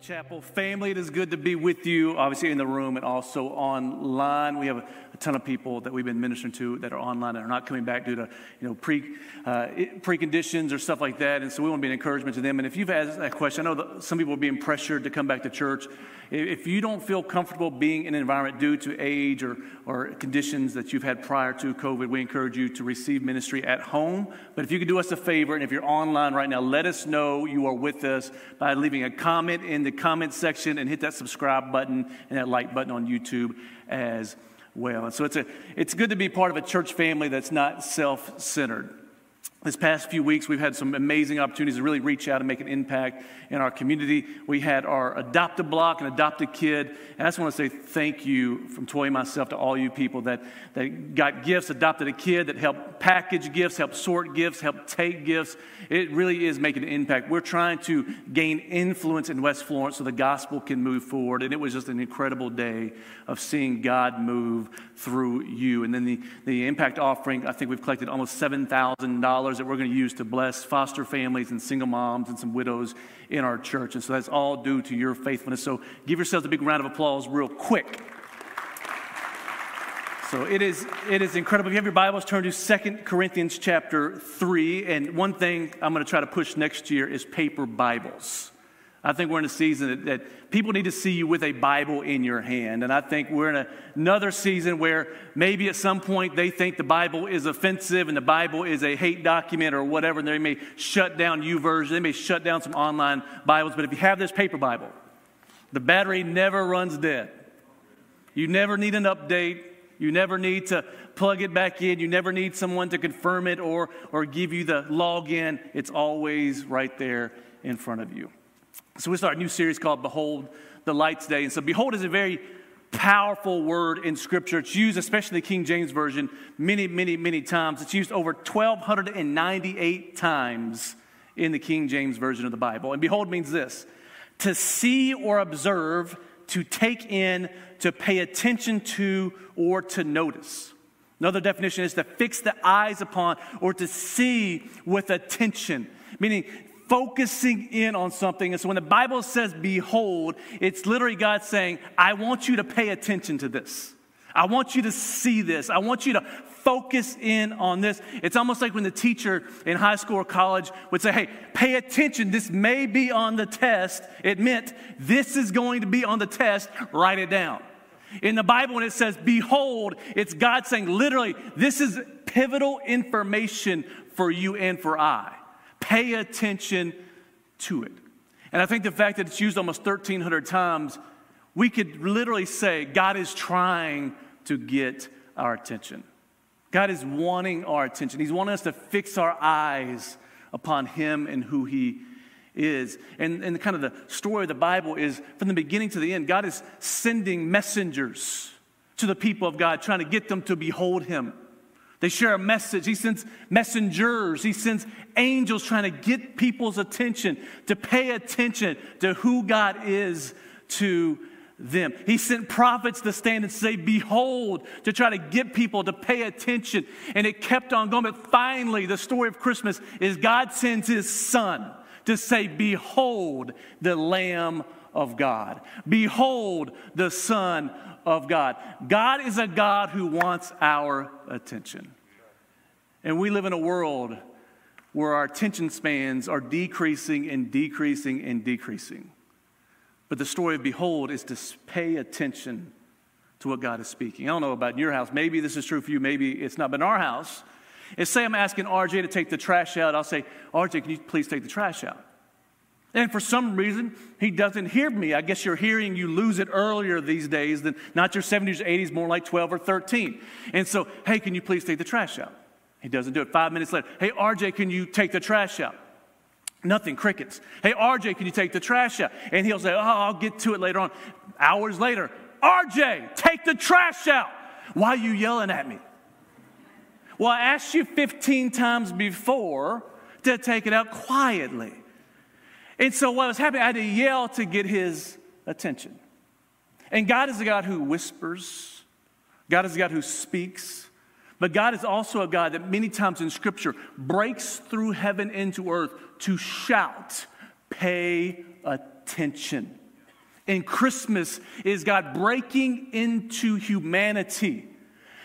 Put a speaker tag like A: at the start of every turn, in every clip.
A: Chapel family? It is good to be with you, obviously in the room and also online. We have a, ton of people that we've been ministering to that are online and are not coming back due to you know pre uh, preconditions or stuff like that. And so we want to be an encouragement to them. And if you've asked that question, I know that some people are being pressured to come back to church. If you don't feel comfortable being in an environment due to age or, or conditions that you've had prior to COVID, we encourage you to receive ministry at home. But if you could do us a favor, and if you're online right now, let us know you are with us by leaving a comment in the comment section and hit that subscribe button and that like button on YouTube as well. And so it's, a, it's good to be part of a church family that's not self centered. This past few weeks, we've had some amazing opportunities to really reach out and make an impact in our community. We had our adopted block, an adopted kid. And I just want to say thank you from Joy and myself to all you people that, that got gifts, adopted a kid, that helped package gifts, helped sort gifts, helped take gifts. It really is making an impact. We're trying to gain influence in West Florence so the gospel can move forward. And it was just an incredible day of seeing God move through you. And then the, the impact offering, I think we've collected almost $7,000 that we're going to use to bless foster families and single moms and some widows in our church. And so that's all due to your faithfulness. So give yourselves a big round of applause, real quick. So it is, it is incredible. If you have your Bibles, turn to Second Corinthians chapter 3. And one thing I'm going to try to push next year is paper Bibles. I think we're in a season that, that, people need to see you with a Bible in your hand. And I think we're in a, another season where maybe at some point they think the Bible is offensive and the Bible is a hate document or whatever, and they may shut down YouVersion, they may shut down some online Bibles. But if you have this paper Bible, the battery never runs dead. You never need an update. You never need to plug it back in. You never need someone to confirm it or, or give you the login. It's always right there in front of you. So we start a new series called Behold the Light today. And so behold is a very powerful word in Scripture. It's used, especially in the King James Version, many, many, many times. It's used over 1,298 times in the King James Version of the Bible. And behold means this to see or observe, to take in, to pay attention to, or to notice. Another definition is to fix the eyes upon or to see with attention, meaning focusing in on something. And so when the Bible says behold, it's literally God saying, I want you to pay attention to this. I want you to see this. I want you to focus in on this. It's almost like when the teacher in high school or college would say, Hey, pay attention. This may be on the test. It meant this is going to be on the test. Write it down. In the Bible, when it says behold, it's God saying literally, this is pivotal information for you and for I. Pay attention to it. And I think the fact that it's used almost 1,300 times, we could literally say God is trying to get our attention. God is wanting our attention. He's wanting us to fix our eyes upon Him and who He is. And, and kind of the story of the Bible is from the beginning to the end, God is sending messengers to the people of God, trying to get them to behold Him. They share a message. He sends messengers. He sends angels trying to get people's attention, to pay attention to who God is to them. He sent prophets to stand and say, Behold, to try to get people to pay attention. And it kept on going. But finally, the story of Christmas is God sends his son to say, Behold, the Lamb of God. Behold, the Son of God. God is a God who wants our attention. And we live in a world where our attention spans are decreasing and decreasing and decreasing. But the story of Behold is to pay attention to what God is speaking. I don't know about your house. Maybe this is true for you, maybe it's not. But in our house, if say I'm asking RJ to take the trash out, I'll say, RJ, can you please take the trash out? And for some reason, he doesn't hear me. I guess you're hearing you lose it earlier these days than not your 70s or 80s, more like 12 or 13. And so, hey, can you please take the trash out? He doesn't do it. Five minutes later, hey, RJ, can you take the trash out? Nothing, crickets. Hey, RJ, can you take the trash out? And he'll say, oh, I'll get to it later on. Hours later, RJ, take the trash out. Why are you yelling at me? Well, I asked you 15 times before to take it out quietly. And so what was happening, I had to yell to get his attention. And God is a God who whispers, God is a God who speaks, but God is also a God that many times in Scripture breaks through heaven into earth to shout, pay attention. And Christmas is God breaking into humanity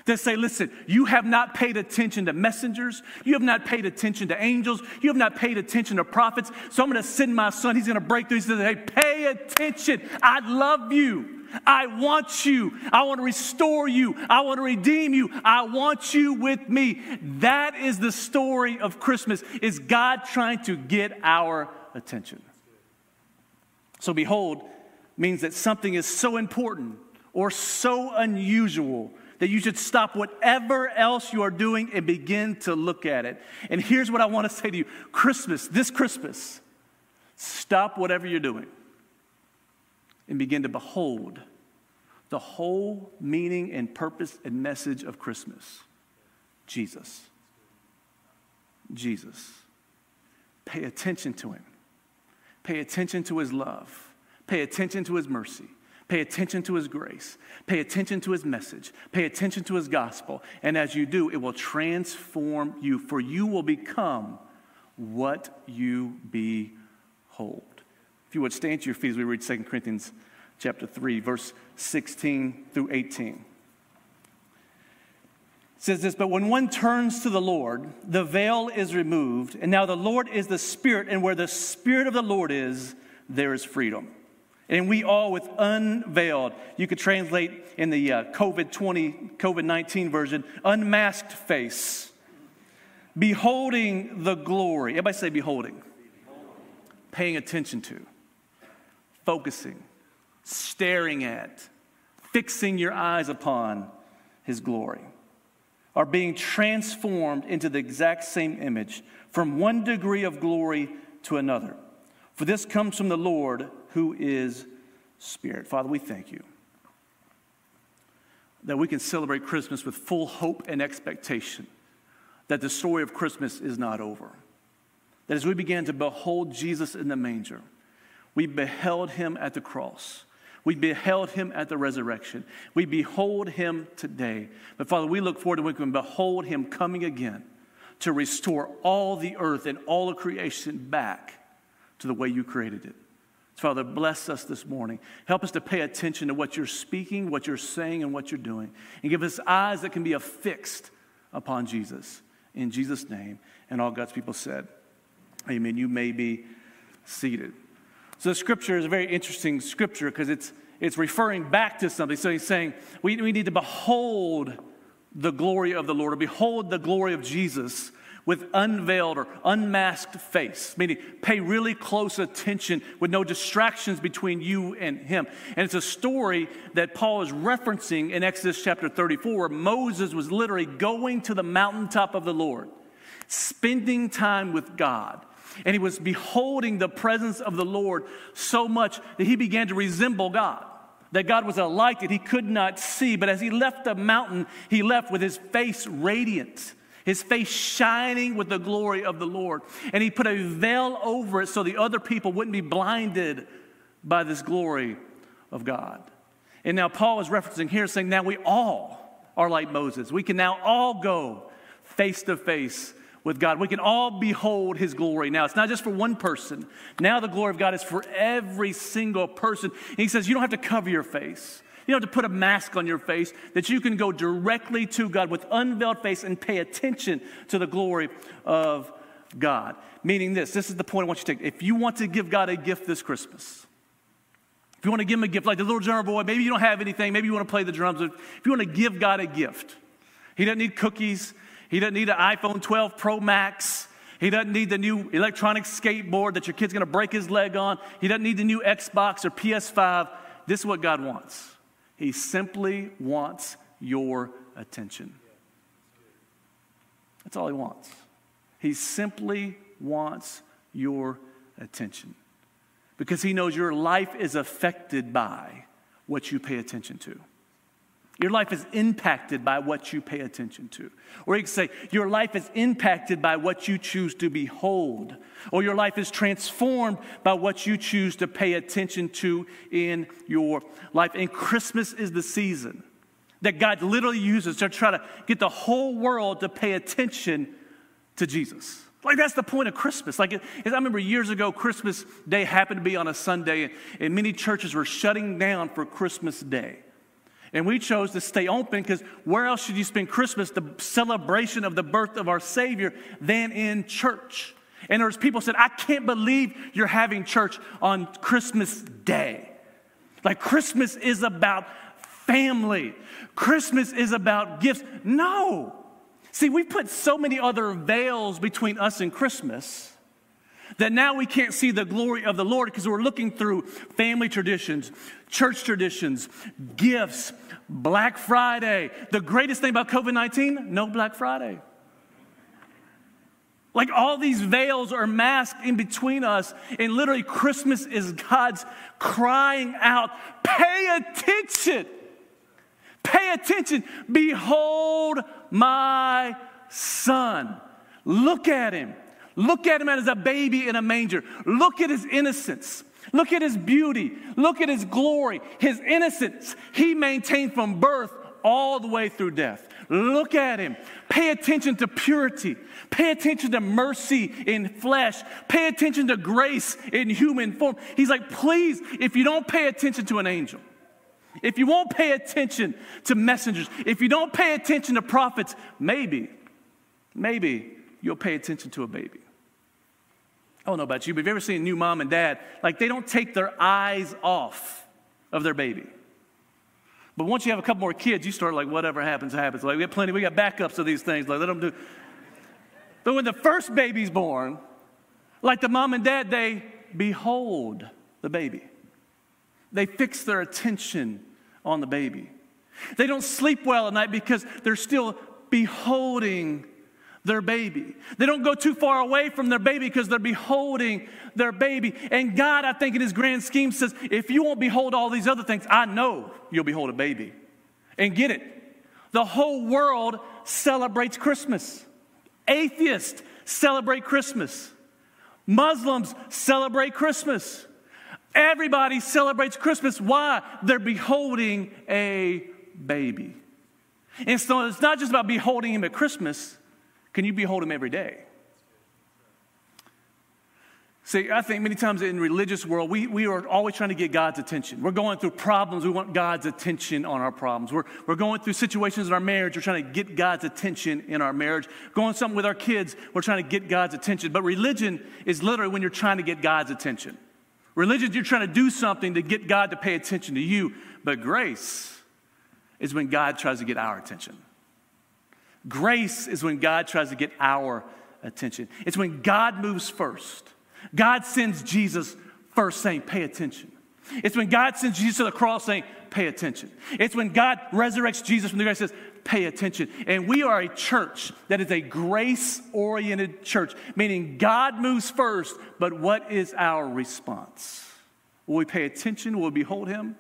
A: to say, listen, you have not paid attention to messengers. You have not paid attention to angels. You have not paid attention to prophets. So I'm going to send my son. He's going to break through. He says, hey, pay attention. I love you. I want you. I want to restore you. I want to redeem you. I want you with me. That is the story of Christmas is God trying to get our attention. So behold means that something is so important or so unusual that you should stop whatever else you are doing and begin to look at it. And here's what I want to say to you Christmas, this Christmas, stop whatever you're doing and begin to behold the whole meaning and purpose and message of Christmas Jesus. Jesus. Pay attention to him. Pay attention to his love. Pay attention to his mercy. Pay attention to his grace. Pay attention to his message. Pay attention to his gospel. And as you do, it will transform you, for you will become what you behold. If you would stand to your feet as we read 2 Corinthians chapter 3, verse 16 through 18. It says this, but when one turns to the Lord, the veil is removed, and now the Lord is the Spirit, and where the Spirit of the Lord is, there is freedom. And we all with unveiled, you could translate in the uh, COVID 20, COVID 19 version, unmasked face, beholding the glory. Everybody say, beholding. Paying attention to, focusing, staring at, fixing your eyes upon his glory, are being transformed into the exact same image from one degree of glory to another. For this comes from the Lord who is Spirit. Father, we thank you that we can celebrate Christmas with full hope and expectation that the story of Christmas is not over. That as we began to behold Jesus in the manger, we beheld him at the cross. We beheld him at the resurrection. We behold him today. But Father, we look forward to when we can behold him coming again to restore all the earth and all of creation back to the way you created it. Father, bless us this morning. Help us to pay attention to what you're speaking, what you're saying, and what you're doing. And give us eyes that can be affixed upon Jesus. In Jesus' name. And all God's people said, Amen. You may be seated. So the scripture is a very interesting scripture because it's, it's referring back to something. So he's saying we, we need to behold the glory of the Lord, or behold the glory of Jesus with unveiled or unmasked face, meaning pay really close attention with no distractions between you and him. And it's a story that Paul is referencing in Exodus chapter 34, where Moses was literally going to the mountaintop of the Lord, spending time with God. And he was beholding the presence of the Lord so much that he began to resemble God that God was a light that he could not see. But as he left the mountain, he left with his face radiant his face shining with the glory of the Lord. And he put a veil over it so the other people wouldn't be blinded by this glory of God. And now Paul is referencing here saying, now we all are like Moses. We can now all go face to face with God. We can all behold his glory. Now, it's not just for one person. Now, the glory of God is for every single person. And he says, you don't have to cover your face. You don't have to put a mask on your face, that you can go directly to God with unveiled face and pay attention to the glory of God. Meaning this, this is the point I want you to take. If you want to give God a gift this Christmas, if you want to give him a gift, like the little drummer boy, maybe you don't have anything, maybe you want to play the drums. If you want to give God a gift, he doesn't need cookies, he doesn't need an iPhone 12 Pro Max. He doesn't need the new electronic skateboard that your kid's to break his leg on. He doesn't need the new Xbox or PS5. This is what God wants. He simply wants your attention. That's all he wants. He simply wants your attention because he knows your life is affected by what you pay attention to. Your life is impacted by what you pay attention to. Or you can say, Your life is impacted by what you choose to behold. Or your life is transformed by what you choose to pay attention to in your life. And Christmas is the season that God literally uses to try to get the whole world to pay attention to Jesus. Like, that's the point of Christmas. Like, I remember years ago, Christmas Day happened to be on a Sunday, and many churches were shutting down for Christmas Day. And we chose to stay open because where else should you spend Christmas, the celebration of the birth of our Savior, than in church? And there's people said, I can't believe you're having church on Christmas Day. Like Christmas is about family. Christmas is about gifts. No. See, we put so many other veils between us and Christmas that now we can't see the glory of the Lord because we're looking through family traditions, church traditions, gifts, Black Friday. The greatest thing about COVID 19 no Black Friday. Like all these veils are masked in between us, and literally, Christmas is God's crying out, Pay attention! Pay attention. Behold my son. Look at him. Look at him as a baby in a manger. Look at his innocence. Look at his beauty. Look at his glory, his innocence. He maintained from birth all the way through death. Look at him. Pay attention to purity. Pay attention to mercy in flesh. Pay attention to grace in human form. He's like, please, if you don't pay attention to an angel, if you won't pay attention to messengers, if you don't pay attention to prophets, maybe, maybe you'll pay attention to a baby. I don't know about you, but have you ever seen a new mom and dad? Like they don't take their eyes off of their baby. But once you have a couple more kids, you start like whatever happens, happens. Like we got plenty, we got backups of these things. Like let them do. But when the first baby's born, like the mom and dad, they behold the baby. They fix their attention on the baby. They don't sleep well at night because they're still beholding their baby. They don't go too far away from their baby because they're beholding their baby. And God, I think, in His grand scheme says, if you won't behold all these other things, I know you'll behold a baby. And get it. The whole world celebrates Christmas. Atheists celebrate Christmas. Muslims celebrate Christmas. Everybody celebrates Christmas. Why? They're beholding a baby. And so it's not just about beholding him at Christmas. Can you behold him every day? See, I think many times in religious world, we, we are always trying to get God's attention. We're going through problems. We want God's attention on our problems. We're, we're going through situations in our marriage. We're trying to get God's attention in our marriage. Going something with our kids. We're trying to get God's attention. But religion is literally when you're trying to get God's attention. Religion, you're trying to do something to get God to pay attention to you. But grace is when God tries to get our attention. Grace is when God tries to get our attention. It's when God moves first. God sends Jesus first, saying, Pay attention. It's when God sends Jesus to the cross, saying, Pay attention. It's when God resurrects Jesus from the grave, says, Pay attention. And we are a church that is a grace oriented church, meaning God moves first, but what is our response? Will we pay attention? Will we behold Him?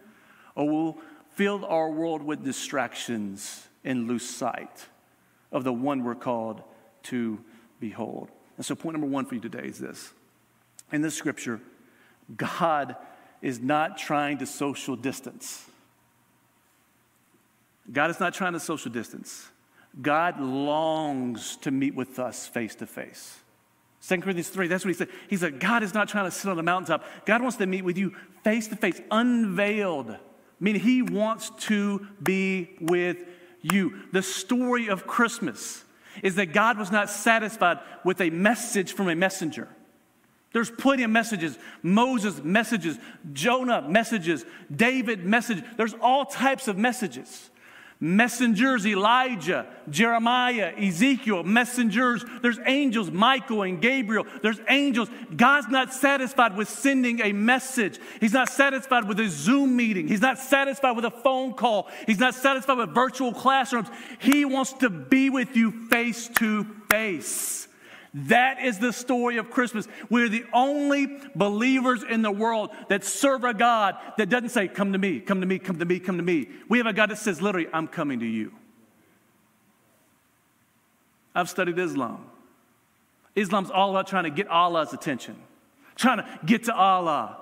A: Or will we fill our world with distractions and lose sight of the one we're called to behold? And so, point number one for you today is this in this scripture, God is not trying to social distance. God is not trying to social distance. God longs to meet with us face to face. 2 Corinthians 3, that's what he said. He said, God is not trying to sit on the mountaintop. God wants to meet with you face to face, unveiled. Meaning, he wants to be with you. The story of Christmas is that God was not satisfied with a message from a messenger. There's plenty of messages Moses messages, Jonah messages, David messages. There's all types of messages. Messengers, Elijah, Jeremiah, Ezekiel, messengers. There's angels, Michael and Gabriel. There's angels. God's not satisfied with sending a message. He's not satisfied with a Zoom meeting. He's not satisfied with a phone call. He's not satisfied with virtual classrooms. He wants to be with you face to face. That is the story of Christmas. We're the only believers in the world that serve a God that doesn't say, Come to me, come to me, come to me, come to me. We have a God that says, literally, I'm coming to you. I've studied Islam. Islam's all about trying to get Allah's attention, trying to get to Allah.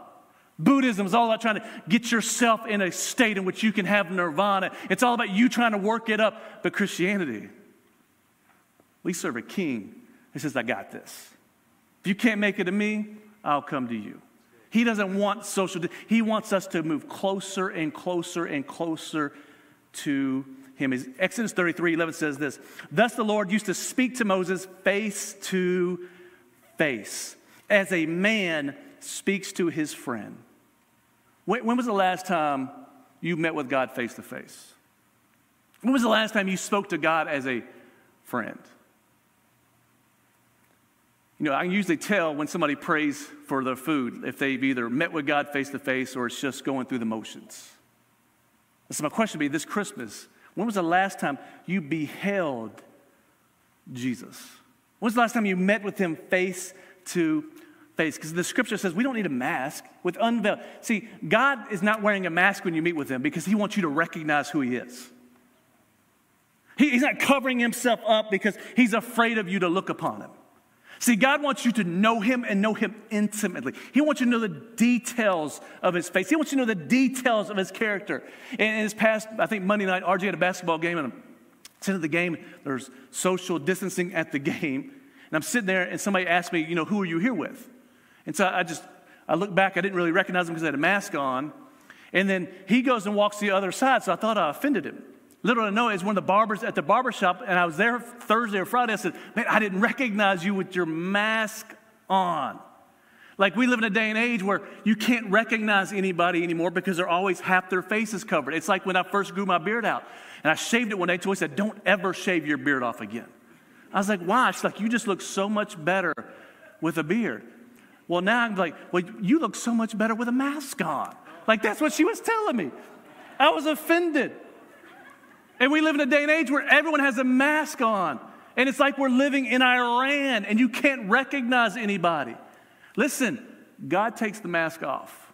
A: Buddhism is all about trying to get yourself in a state in which you can have nirvana. It's all about you trying to work it up. But Christianity, we serve a king He says, I got this. If you can't make it to me, I'll come to you. He doesn't want social, he wants us to move closer and closer and closer to him. Exodus 33 11 says this Thus the Lord used to speak to Moses face to face, as a man speaks to his friend. When, when was the last time you met with God face to face? When was the last time you spoke to God as a friend? You know, I can usually tell when somebody prays for their food if they've either met with God face to face or it's just going through the motions. So, my question would be this Christmas when was the last time you beheld Jesus? When was the last time you met with him face to face? Because the scripture says we don't need a mask with unveiled. See, God is not wearing a mask when you meet with him because he wants you to recognize who he is. he's not covering himself up because he's afraid of you to look upon him. See, God wants you to know Him and know Him intimately. He wants you to know the details of His face. He wants you to know the details of His character. And in this past, I think Monday night, RJ had a basketball game, and I'm sitting at the game. There's social distancing at the game, and I'm sitting there, and somebody asked me, you know, who are you here with? And so I just, I looked back. I didn't really recognize him because I had a mask on. And then he goes and walks the other side, so I thought I offended him. Little to know, it's one of the barbers at the barber shop, and I was there Thursday or Friday. I said, Man, I didn't recognize you with your mask on. Like we live in a day and age where you can't recognize anybody anymore because they're always half their faces covered. It's like when I first grew my beard out and I shaved it one day. Joy said, Don't ever shave your beard off again. I was like, Why? She's like, You just look so much better with a beard. Well, now I'm like, Well, you look so much better with a mask on. Like that's what she was telling me. I was offended. And we live in a day and age where everyone has a mask on. And it's like we're living in Iran and you can't recognize anybody. Listen, God takes the mask off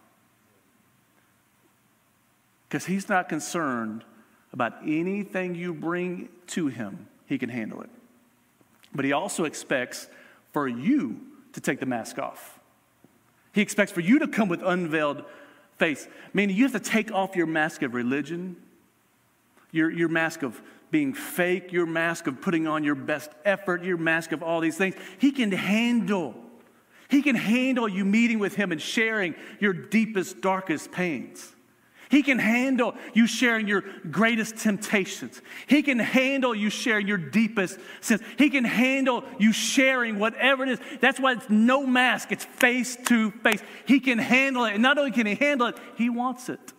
A: because He's not concerned about anything you bring to Him, He can handle it. But He also expects for you to take the mask off. He expects for you to come with unveiled face, meaning you have to take off your mask of religion, your, your mask of being fake, your mask of putting on your best effort, your mask of all these things. He can handle. He can handle you meeting with him and sharing your deepest, darkest pains. He can handle you sharing your greatest temptations. He can handle you sharing your deepest sins. He can handle you sharing whatever it is. That's why it's no mask, it's face to face. He can handle it. And not only can he handle it, he wants it.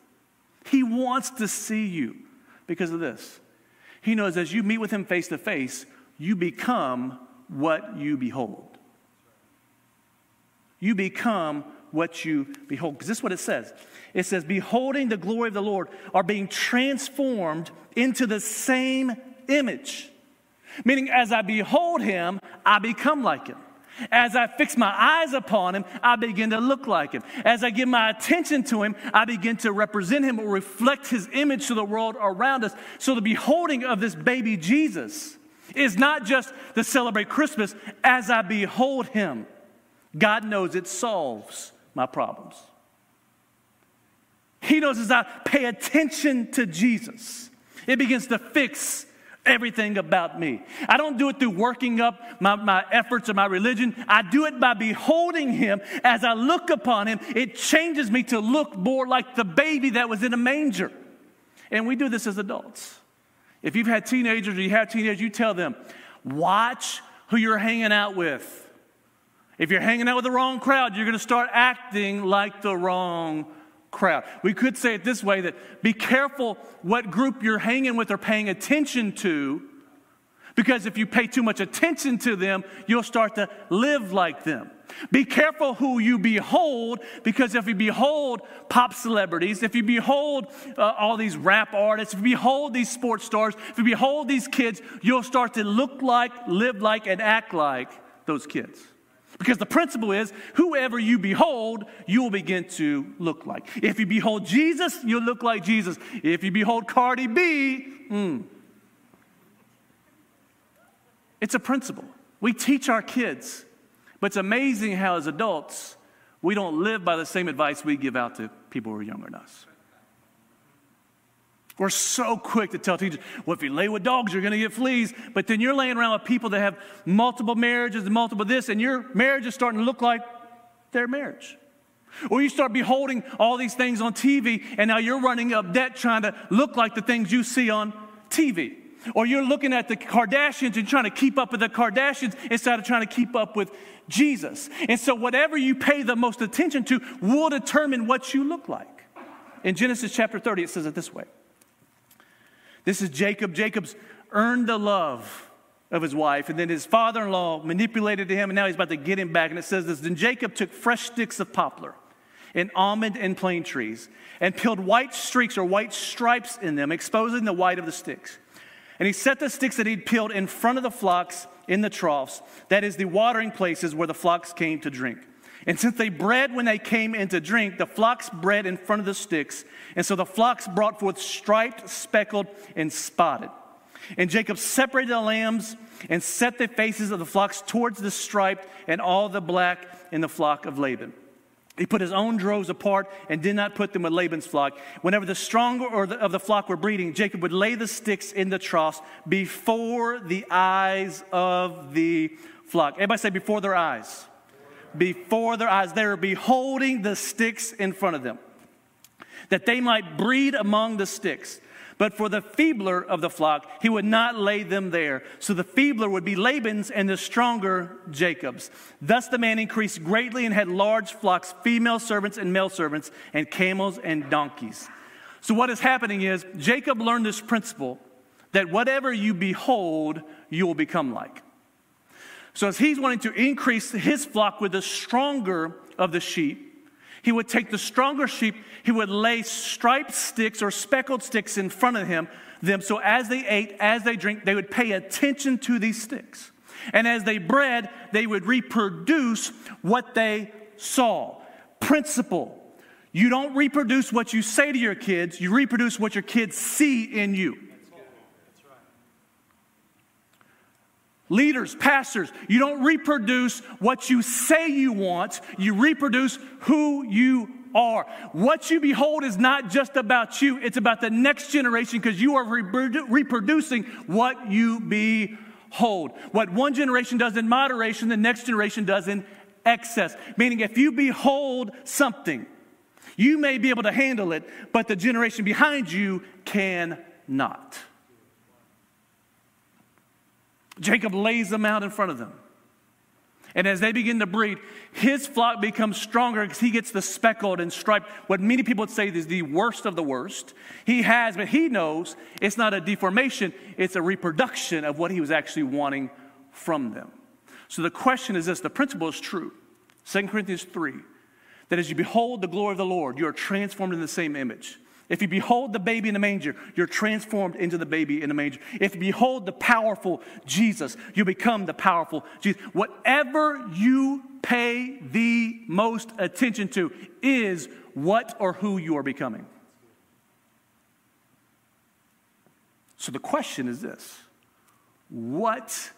A: He wants to see you because of this. He knows as you meet with him face to face, you become what you behold. You become what you behold. Because this is what it says it says, Beholding the glory of the Lord are being transformed into the same image. Meaning, as I behold him, I become like him. As I fix my eyes upon him, I begin to look like him. As I give my attention to him, I begin to represent him or reflect his image to the world around us. So the beholding of this baby Jesus is not just to celebrate Christmas. As I behold him, God knows it solves my problems. He knows as I pay attention to Jesus, it begins to fix everything about me. I don't do it through working up my, my efforts or my religion. I do it by beholding Him. As I look upon Him, it changes me to look more like the baby that was in a manger. And we do this as adults. If you've had teenagers or you have teenagers, you tell them, watch who you're hanging out with. If you're hanging out with the wrong crowd, you're going to start acting like the wrong crowd. We could say it this way that be careful what group you're hanging with or paying attention to, because if you pay too much attention to them, you'll start to live like them. Be careful who you behold, because if you behold pop celebrities, if you behold uh, all these rap artists, if you behold these sports stars, if you behold these kids, you'll start to look like, live like, and act like those kids. Because the principle is whoever you behold, you will begin to look like. If you behold Jesus, you'll look like Jesus. If you behold Cardi B, hmm. It's a principle. We teach our kids, but it's amazing how, as adults, we don't live by the same advice we give out to people who are younger than us. We're so quick to tell teachers, well, if you lay with dogs, you're going to get fleas. But then you're laying around with people that have multiple marriages and multiple this, and your marriage is starting to look like their marriage. Or you start beholding all these things on TV, and now you're running up debt trying to look like the things you see on TV. Or you're looking at the Kardashians and trying to keep up with the Kardashians instead of trying to keep up with Jesus. And so, whatever you pay the most attention to will determine what you look like. In Genesis chapter 30, it says it this way This is Jacob. Jacob's earned the love of his wife, and then his father in law manipulated him, and now he's about to get him back. And it says this Then Jacob took fresh sticks of poplar and almond and plane trees and peeled white streaks or white stripes in them, exposing the white of the sticks. And he set the sticks that he'd peeled in front of the flocks in the troughs, that is, the watering places where the flocks came to drink. And since they bred when they came in to drink, the flocks bred in front of the sticks. And so the flocks brought forth striped, speckled, and spotted. And Jacob separated the lambs and set the faces of the flocks towards the striped and all the black in the flock of Laban. He put his own droves apart and did not put them with Laban's flock. Whenever the stronger of the flock were breeding, Jacob would lay the sticks in the troughs before the eyes of the flock. Everybody say, before their eyes. Before their eyes. They were beholding the sticks in front of them, that they might breed among the sticks. But for the feebler of the flock, he would not lay them there. So the feebler would be Laban's and the stronger Jacob's. Thus the man increased greatly and had large flocks, female servants and male servants, and camels and donkeys. So what is happening is Jacob learned this principle that whatever you behold, you will become like. So as he's wanting to increase his flock with the stronger of the sheep, he would take the stronger sheep, he would lay striped sticks or speckled sticks in front of him, them, so as they ate, as they drink, they would pay attention to these sticks. And as they bred, they would reproduce what they saw. Principle. You don't reproduce what you say to your kids, you reproduce what your kids see in you. Leaders, pastors, you don't reproduce what you say you want, you reproduce who you are. What you behold is not just about you, it's about the next generation because you are reproducing what you behold. What one generation does in moderation, the next generation does in excess. Meaning, if you behold something, you may be able to handle it, but the generation behind you cannot. Jacob lays them out in front of them. And as they begin to breed, his flock becomes stronger because he gets the speckled and striped, what many people would say is the worst of the worst. He has, but he knows it's not a deformation, it's a reproduction of what he was actually wanting from them. So the question is this the principle is true. 2 Corinthians 3 that as you behold the glory of the Lord, you are transformed in the same image. If you behold the baby in the manger, you're transformed into the baby in the manger. If you behold the powerful Jesus, you become the powerful Jesus. Whatever you pay the most attention to is what or who you are becoming. So the question is this What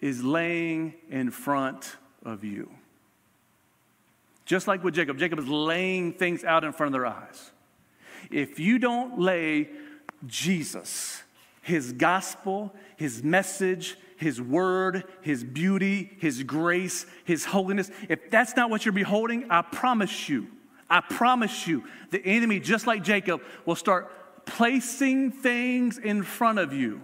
A: is laying in front of you? Just like with Jacob, Jacob is laying things out in front of their eyes if you don't lay Jesus, his gospel, his message, his word, his beauty, his grace, his holiness, if that's not what you're beholding, I promise you, I promise you, the enemy, just like Jacob, will start placing things in front of you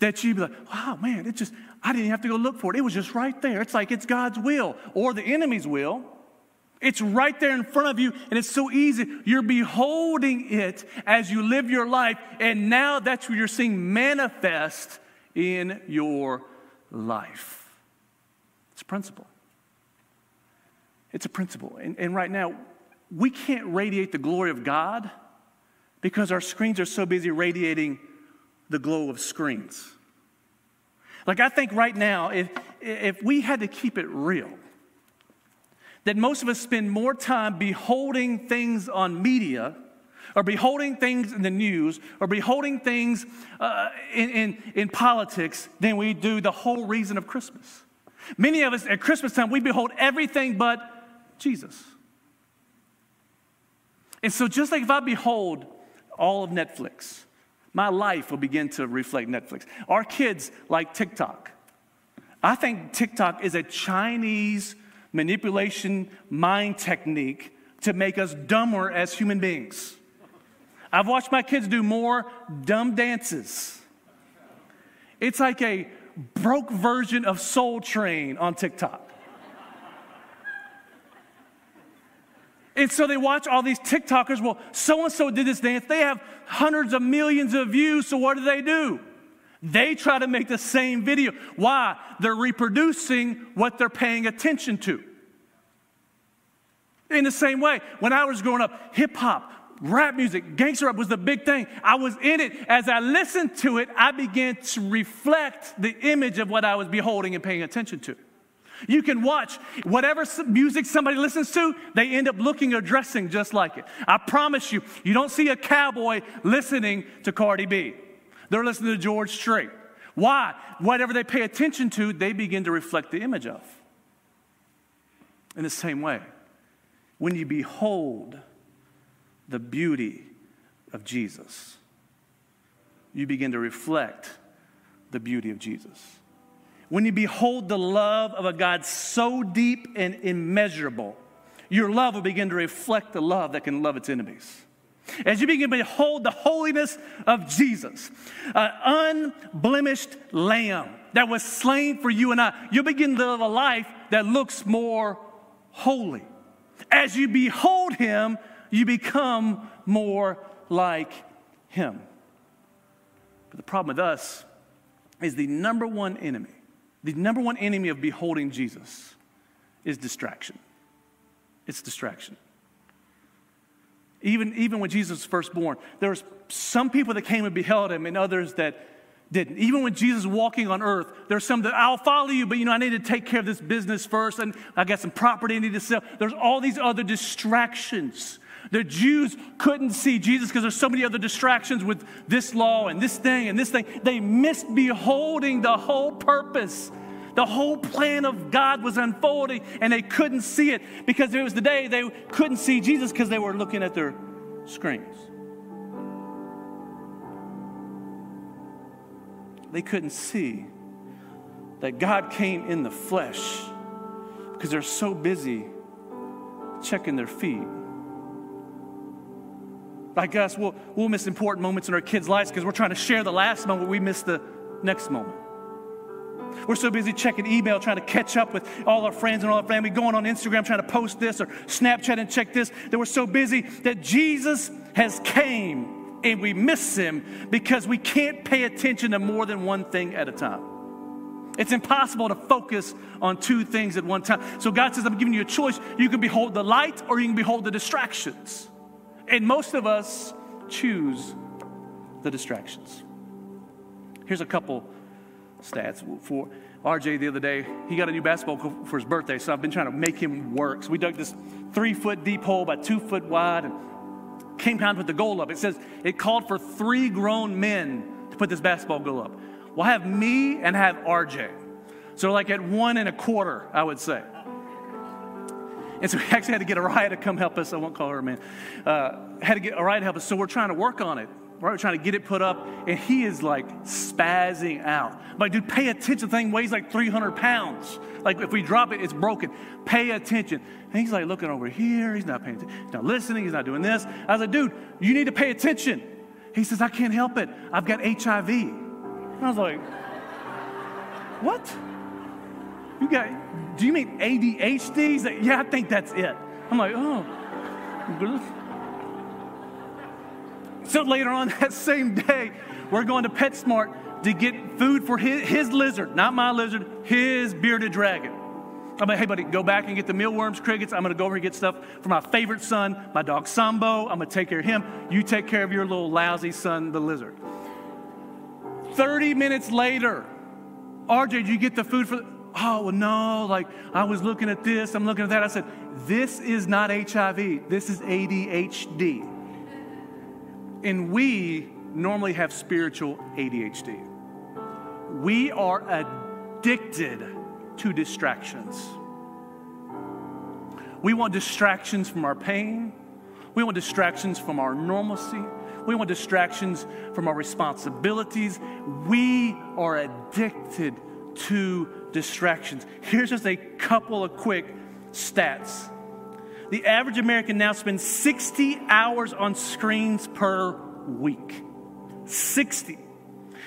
A: that you'd be like, wow, man, it just, I didn't have to go look for it. It was just right there. It's like it's God's will or the enemy's will. It's right there in front of you, and it's so easy. You're beholding it as you live your life, and now that's what you're seeing manifest in your life. It's a principle. It's a principle. And, and right now, we can't radiate the glory of God because our screens are so busy radiating the glow of screens. Like, I think right now, if, if we had to keep it real, that most of us spend more time beholding things on media or beholding things in the news or beholding things uh, in, in, in politics than we do the whole reason of Christmas. Many of us at Christmas time, we behold everything but Jesus. And so, just like if I behold all of Netflix. My life will begin to reflect Netflix. Our kids like TikTok. I think TikTok is a Chinese manipulation mind technique to make us dumber as human beings. I've watched my kids do more dumb dances. It's like a broke version of Soul Train on TikTok. And so they watch all these TikTokers. Well, so and so did this dance. They have hundreds of millions of views. So what do they do? They try to make the same video. Why? They're reproducing what they're paying attention to. In the same way, when I was growing up, hip hop, rap music, gangster rap was the big thing. I was in it. As I listened to it, I began to reflect the image of what I was beholding and paying attention to. You can watch whatever music somebody listens to, they end up looking or dressing just like it. I promise you, you don't see a cowboy listening to Cardi B. They're listening to George Strait. Why? Whatever they pay attention to, they begin to reflect the image of. In the same way, when you behold the beauty of Jesus, you begin to reflect the beauty of Jesus. When you behold the love of a God so deep and immeasurable, your love will begin to reflect the love that can love its enemies. As you begin to behold the holiness of Jesus, an unblemished lamb that was slain for you and I, you'll begin to live a life that looks more holy. As you behold him, you become more like him. But the problem with us is the number one enemy the number one enemy of beholding Jesus is distraction. It's distraction. Even, even when Jesus was first born, there was some people that came and beheld him and others that didn't. Even when Jesus was walking on earth, there's some that I'll follow you, but you know, I need to take care of this business first, and I got some property I need to sell. There's all these other distractions. The Jews couldn't see Jesus because there's so many other distractions with this law and this thing and this thing. They missed beholding the whole purpose. The whole plan of God was unfolding and they couldn't see it because it was the day they couldn't see Jesus because they were looking at their screens. They couldn't see that God came in the flesh because they're so busy checking their feet like us, we'll, we'll miss important moments in our kids' lives because we're trying to share the last moment, we miss the next moment. We're so busy checking email, trying to catch up with all our friends and all our family, going on Instagram, trying to post this or Snapchat and check this, that we're so busy that Jesus has came and we miss him because we can't pay attention to more than one thing at a time. It's impossible to focus on two things at one time. So God says, I'm giving you a choice. You can behold the light or you can behold the distractions. And most of us choose the distractions. Here's a couple stats for RJ the other day. He got a new basketball for his birthday, so I've been trying to make him work. So we dug this three foot deep hole about two foot wide and came down with the goal up. It says it called for three grown men to put this basketball goal up. We'll have me and have RJ. So like at one and a quarter, I would say. And so we actually had to get Araya to come help us. I won't call her a man. Uh, had to get Araya to help us. So we're trying to work on it. Right? Trying to get it put up. And he is like spazzing out. Like, dude, pay attention. The thing weighs like 300 pounds. Like, if we drop it, it's broken. Pay attention. And he's like looking over here. He's not paying attention. He's not listening. He's not doing this. I was like, dude, you need to pay attention. He says, I can't help it. I've got HIV. And I was like, what? You got, do you mean ADHD? He's like, yeah, I think that's it. I'm like, oh. So later on that same day, we're going to PetSmart to get food for his, his lizard, not my lizard, his bearded dragon. I'm like, hey, buddy, go back and get the mealworms, crickets. I'm going to go over and get stuff for my favorite son, my dog Sambo. I'm going to take care of him. You take care of your little lousy son, the lizard. 30 minutes later, RJ, did you get the food for oh, well, no, like I was looking at this, I'm looking at that. I said, this is not HIV, this is ADHD. And we normally have spiritual ADHD. We are addicted to distractions. We want distractions from our pain. We want distractions from our normalcy. We want distractions from our responsibilities. We are addicted to distractions. Here's just a couple of quick stats. The average American now spends 60 hours on screens per week. 60.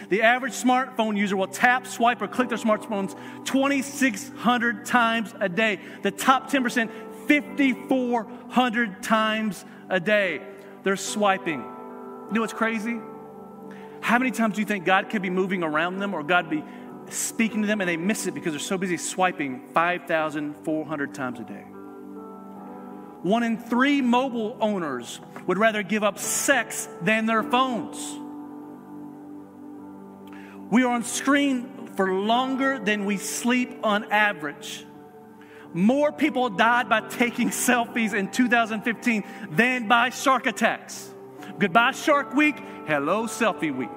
A: The average smartphone user will tap, swipe, or click their smartphones 2,600 times a day. The top 10%, 5,400 times a day. They're swiping. You know what's crazy? How many times do you think God could be moving around them or God be speaking to them and they miss it because they're so busy swiping 5,400 times a day? One in three mobile owners would rather give up sex than their phones. We are on screen for longer than we sleep on average. More people died by taking selfies in 2015 than by shark attacks. Goodbye, Shark Week. Hello, Selfie Week.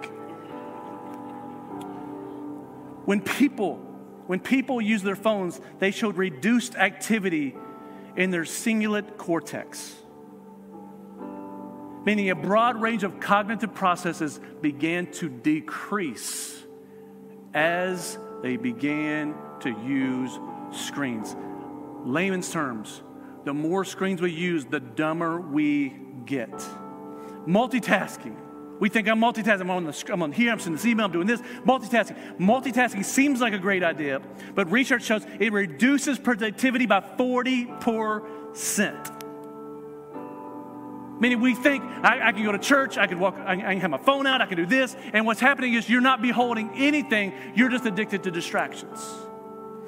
A: When people, when people use their phones, they showed reduced activity in their cingulate cortex, meaning a broad range of cognitive processes began to decrease as they began to use screens. Layman's terms, the more screens we use, the dumber we get. Multitasking. We think I'm multitasking. I'm on, the, I'm on here, I'm sending this email, I'm doing this. Multitasking. Multitasking seems like a great idea, but research shows it reduces productivity by 40%. Meaning we think I, I, can go to church, I can walk, I, I can have my phone out, I can do this, and what's happening is you're not beholding anything, you're just addicted to distractions.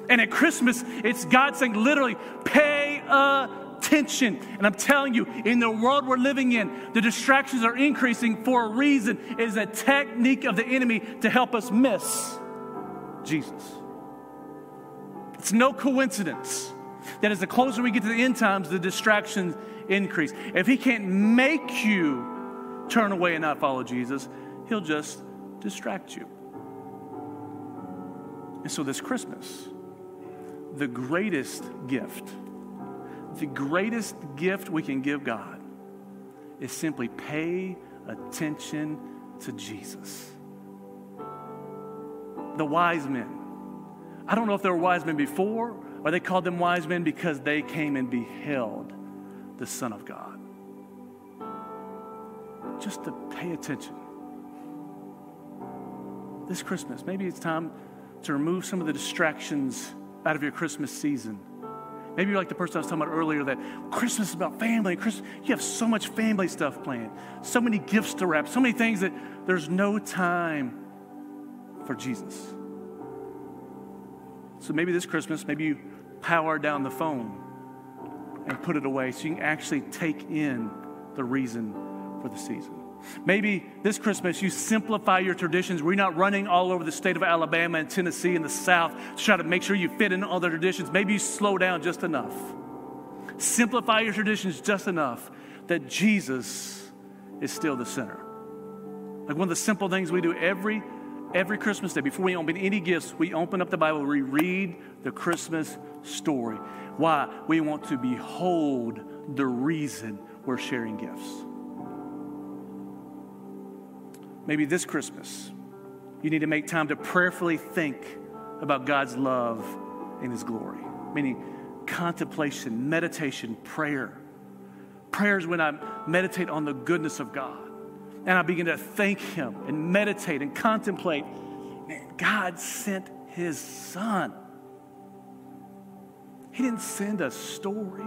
A: And at Christmas, it's God saying literally, pay attention. And I'm telling you, in the world we're living in, the distractions are increasing for a reason. It is a technique of the enemy to help us miss Jesus. It's no coincidence that as the closer we get to the end times, the distractions increase. If he can't make you turn away and not follow Jesus, he'll just distract you. And so this Christmas, the greatest gift, the greatest gift we can give God is simply pay attention to Jesus. The wise men. I don't know if there were wise men before or they called them wise men because they came and beheld the Son of God. Just to pay attention. This Christmas, maybe it's time to remove some of the distractions out of your Christmas season. Maybe you're like the person I was talking about earlier that Christmas is about family. Christmas, you have so much family stuff planned, so many gifts to wrap, so many things that there's no time for Jesus. So maybe this Christmas, maybe you power down the phone and put it away so you can actually take in the reason for the season. Maybe this Christmas you simplify your traditions. We're not running all over the state of Alabama and Tennessee and the South to try to make sure you fit in all the traditions. Maybe you slow down just enough. Simplify your traditions just enough that Jesus is still the center. Like one of the simple things we do every every Christmas day before we open any gifts, we open up the Bible, we read the Christmas story. Why? We want to behold the reason we're sharing gifts. Maybe this Christmas, you need to make time to prayerfully think about God's love and His glory, meaning contemplation, meditation, prayer. Prayer is when I meditate on the goodness of God and I begin to thank Him and meditate and contemplate. Man, God sent His Son. He didn't send a story,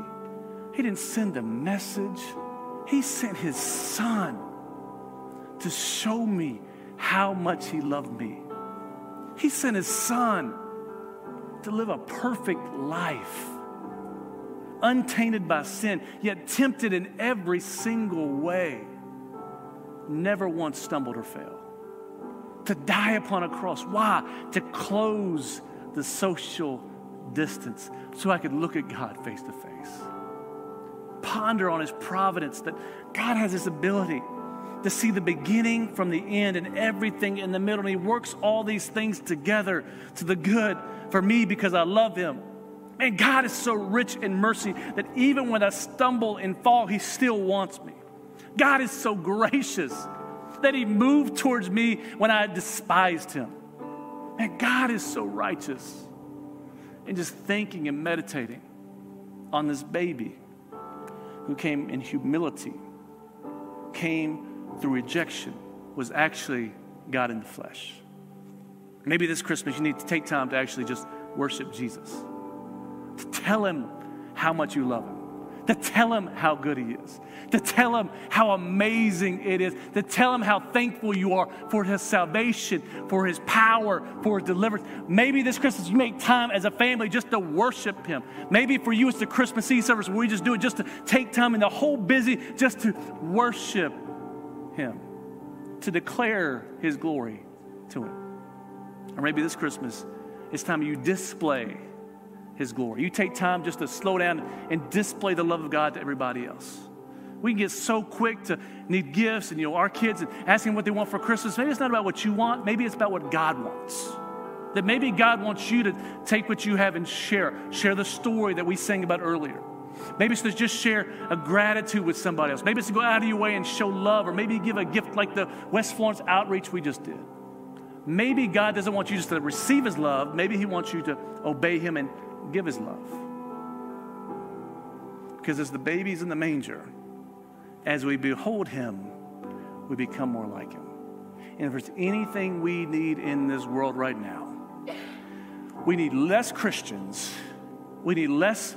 A: He didn't send a message. He sent His Son to show me how much He loved me. He sent His Son to live a perfect life, untainted by sin, yet tempted in every single way, never once stumbled or failed. To die upon a cross. Why? To close the social distance so I could look at God face to face. Ponder on His providence that God has this ability to see the beginning from the end and everything in the middle. And He works all these things together to the good for me because I love Him. And God is so rich in mercy that even when I stumble and fall, He still wants me. God is so gracious that he moved towards me when I despised him. Man, God is so righteous. And just thinking and meditating on this baby who came in humility, came through rejection, was actually God in the flesh. Maybe this Christmas you need to take time to actually just worship Jesus, to tell him how much you love him to tell him how good he is, to tell him how amazing it is, to tell him how thankful you are for his salvation, for his power, for his deliverance. Maybe this Christmas you make time as a family just to worship him. Maybe for you it's the Christmas Eve service where we just do it just to take time in the whole busy just to worship him, to declare his glory to him. Or maybe this Christmas it's time you display his glory. You take time just to slow down and display the love of God to everybody else. We can get so quick to need gifts and you know our kids and asking what they want for Christmas. Maybe it's not about what you want, maybe it's about what God wants. That maybe God wants you to take what you have and share. Share the story that we sang about earlier. Maybe it's to just share a gratitude with somebody else. Maybe it's to go out of your way and show love, or maybe give a gift like the West Florence outreach we just did. Maybe God doesn't want you just to receive His love. Maybe He wants you to obey Him and give his love. Because as the babies in the manger, as we behold him, we become more like him. And if there's anything we need in this world right now, we need less Christians, we need less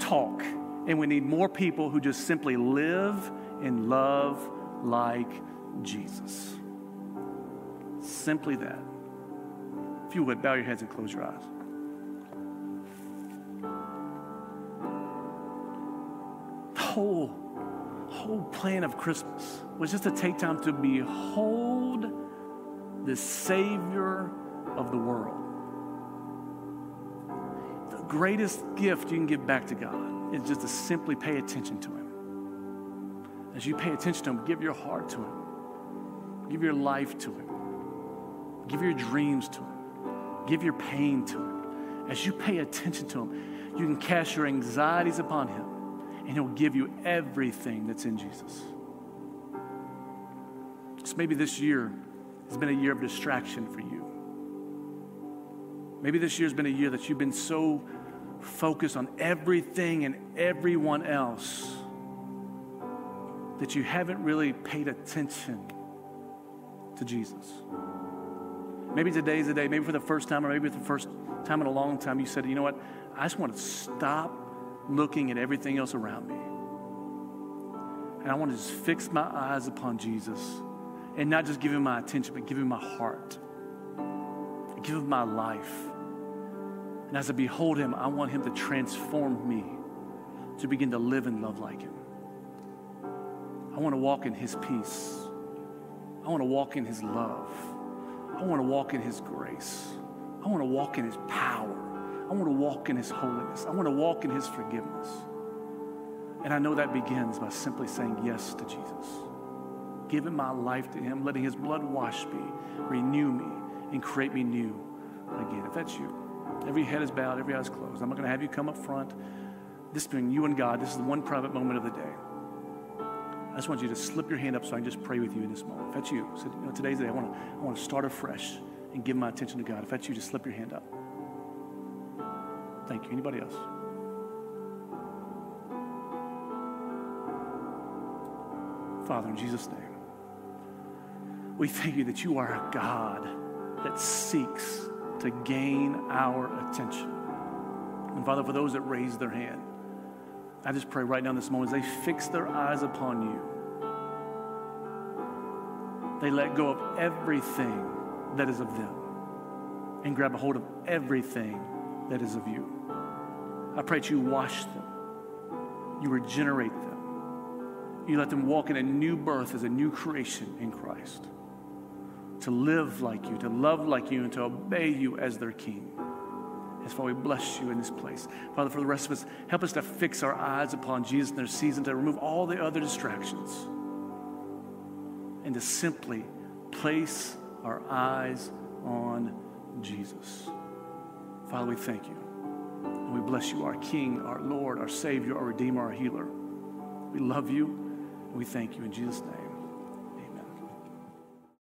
A: talk, and we need more people who just simply live and love like Jesus. Simply that. If you would, bow your heads and close your eyes. The whole, whole plan of Christmas was just to take time to behold the Savior of the world. Greatest gift you can give back to God is just to simply pay attention to Him. As you pay attention to Him, give your heart to Him, give your life to Him, give your dreams to Him, give your pain to Him. As you pay attention to Him, you can cast your anxieties upon Him and He'll give you everything that's in Jesus. So maybe this year has been a year of distraction for you. Maybe this year's been a year that you've been so focused on everything and everyone else that you haven't really paid attention to Jesus. Maybe today's the day, maybe for the first time, or maybe for the first time in a long time, you said, you know what? I just want to stop looking at everything else around me. And I want to just fix my eyes upon Jesus and not just give him my attention, but give him my heart, give him my life. And as I behold him, I want him to transform me to begin to live and love like him. I want to walk in his peace. I want to walk in his love. I want to walk in his grace. I want to walk in his power. I want to walk in His holiness. I want to walk in His forgiveness. And I know that begins by simply saying yes to Jesus, giving my life to Him, letting His blood wash me, renew me, and create me new again. If that's you, every head is bowed, every eye is closed. I'm not going to have you come up front. This being you and God, this is the one private moment of the day. I just want you to slip your hand up so I can just pray with you in this moment. If that's you, so, you know, today's the day. I want to, I want to start afresh and give my attention to God. If that's you, just slip your hand up. Thank you. Anybody else? Father, in Jesus' name, we thank you that you are a God that seeks to gain our attention. And Father, for those that raise their hand, I just pray right now in this moment as they fix their eyes upon you, they let go of everything that is of them and grab a hold of everything that is of you. I pray that you wash them, you regenerate them, you let them walk in a new birth as a new creation in Christ, to live like you, to love like you, and to obey you as their King. As far we bless you in this place. Father, for the rest of us, help us to fix our eyes upon Jesus in their season, to remove all the other distractions, and to simply place our eyes on Jesus. Father, we thank you. And we bless you, our King, our Lord, our Savior, our Redeemer, our Healer. We love you and we thank you in Jesus' name.